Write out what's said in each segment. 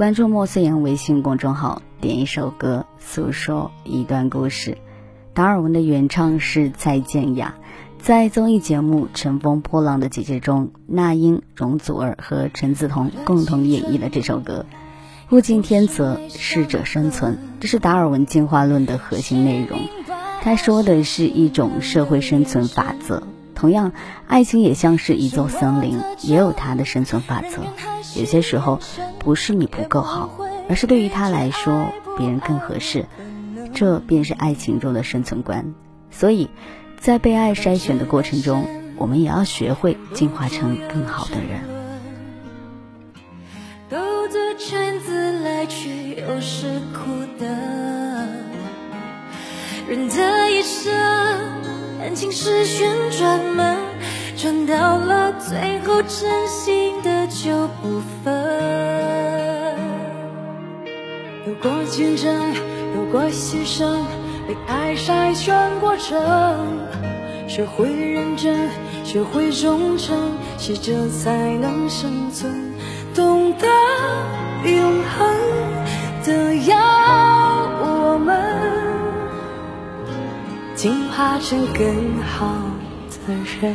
关注莫思言微信公众号，点一首歌，诉说一段故事。达尔文的原唱是蔡健雅，在综艺节目《乘风破浪的姐姐》中，那英、容祖儿和陈梓童共同演绎了这首歌。物竞天择，适者生存，这是达尔文进化论的核心内容。他说的是一种社会生存法则。同样，爱情也像是一座森林，也有它的生存法则。有些时候，不是你不够好，而是对于他来说，别人更合适。这便是爱情中的生存观。所以，在被爱筛选的过程中，我们也要学会进化成更好的人。兜着圈子来，却又是苦的。人的一生。感情是旋转门，最后，真心的就不分。有过竞争，有过牺牲，被爱筛选过程，学会认真，学会忠诚，适者才能生存，懂得永恒的要我们。进化成更好的人。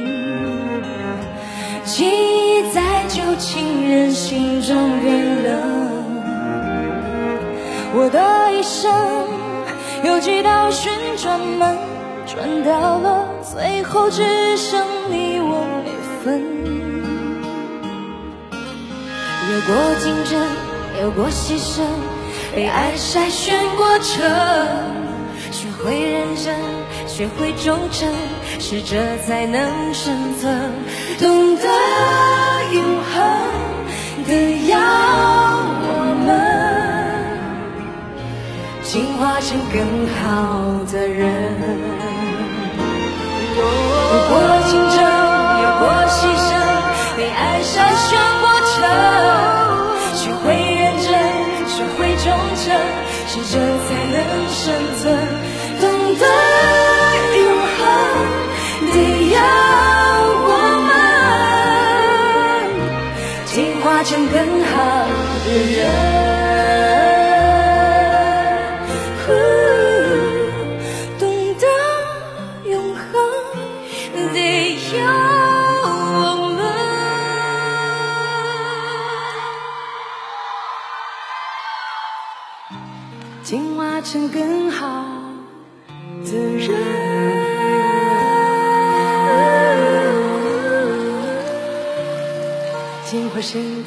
记忆在旧情人心中变冷，我的一生有几道旋转门，转到了最后只剩你我没分。有过竞争，有过牺牲，被爱筛选过程，学会忠诚，适者才能生存。懂得永恒的要我们进化成更好的人。更好的人，懂得永恒得我们，进化成更好的人，进化。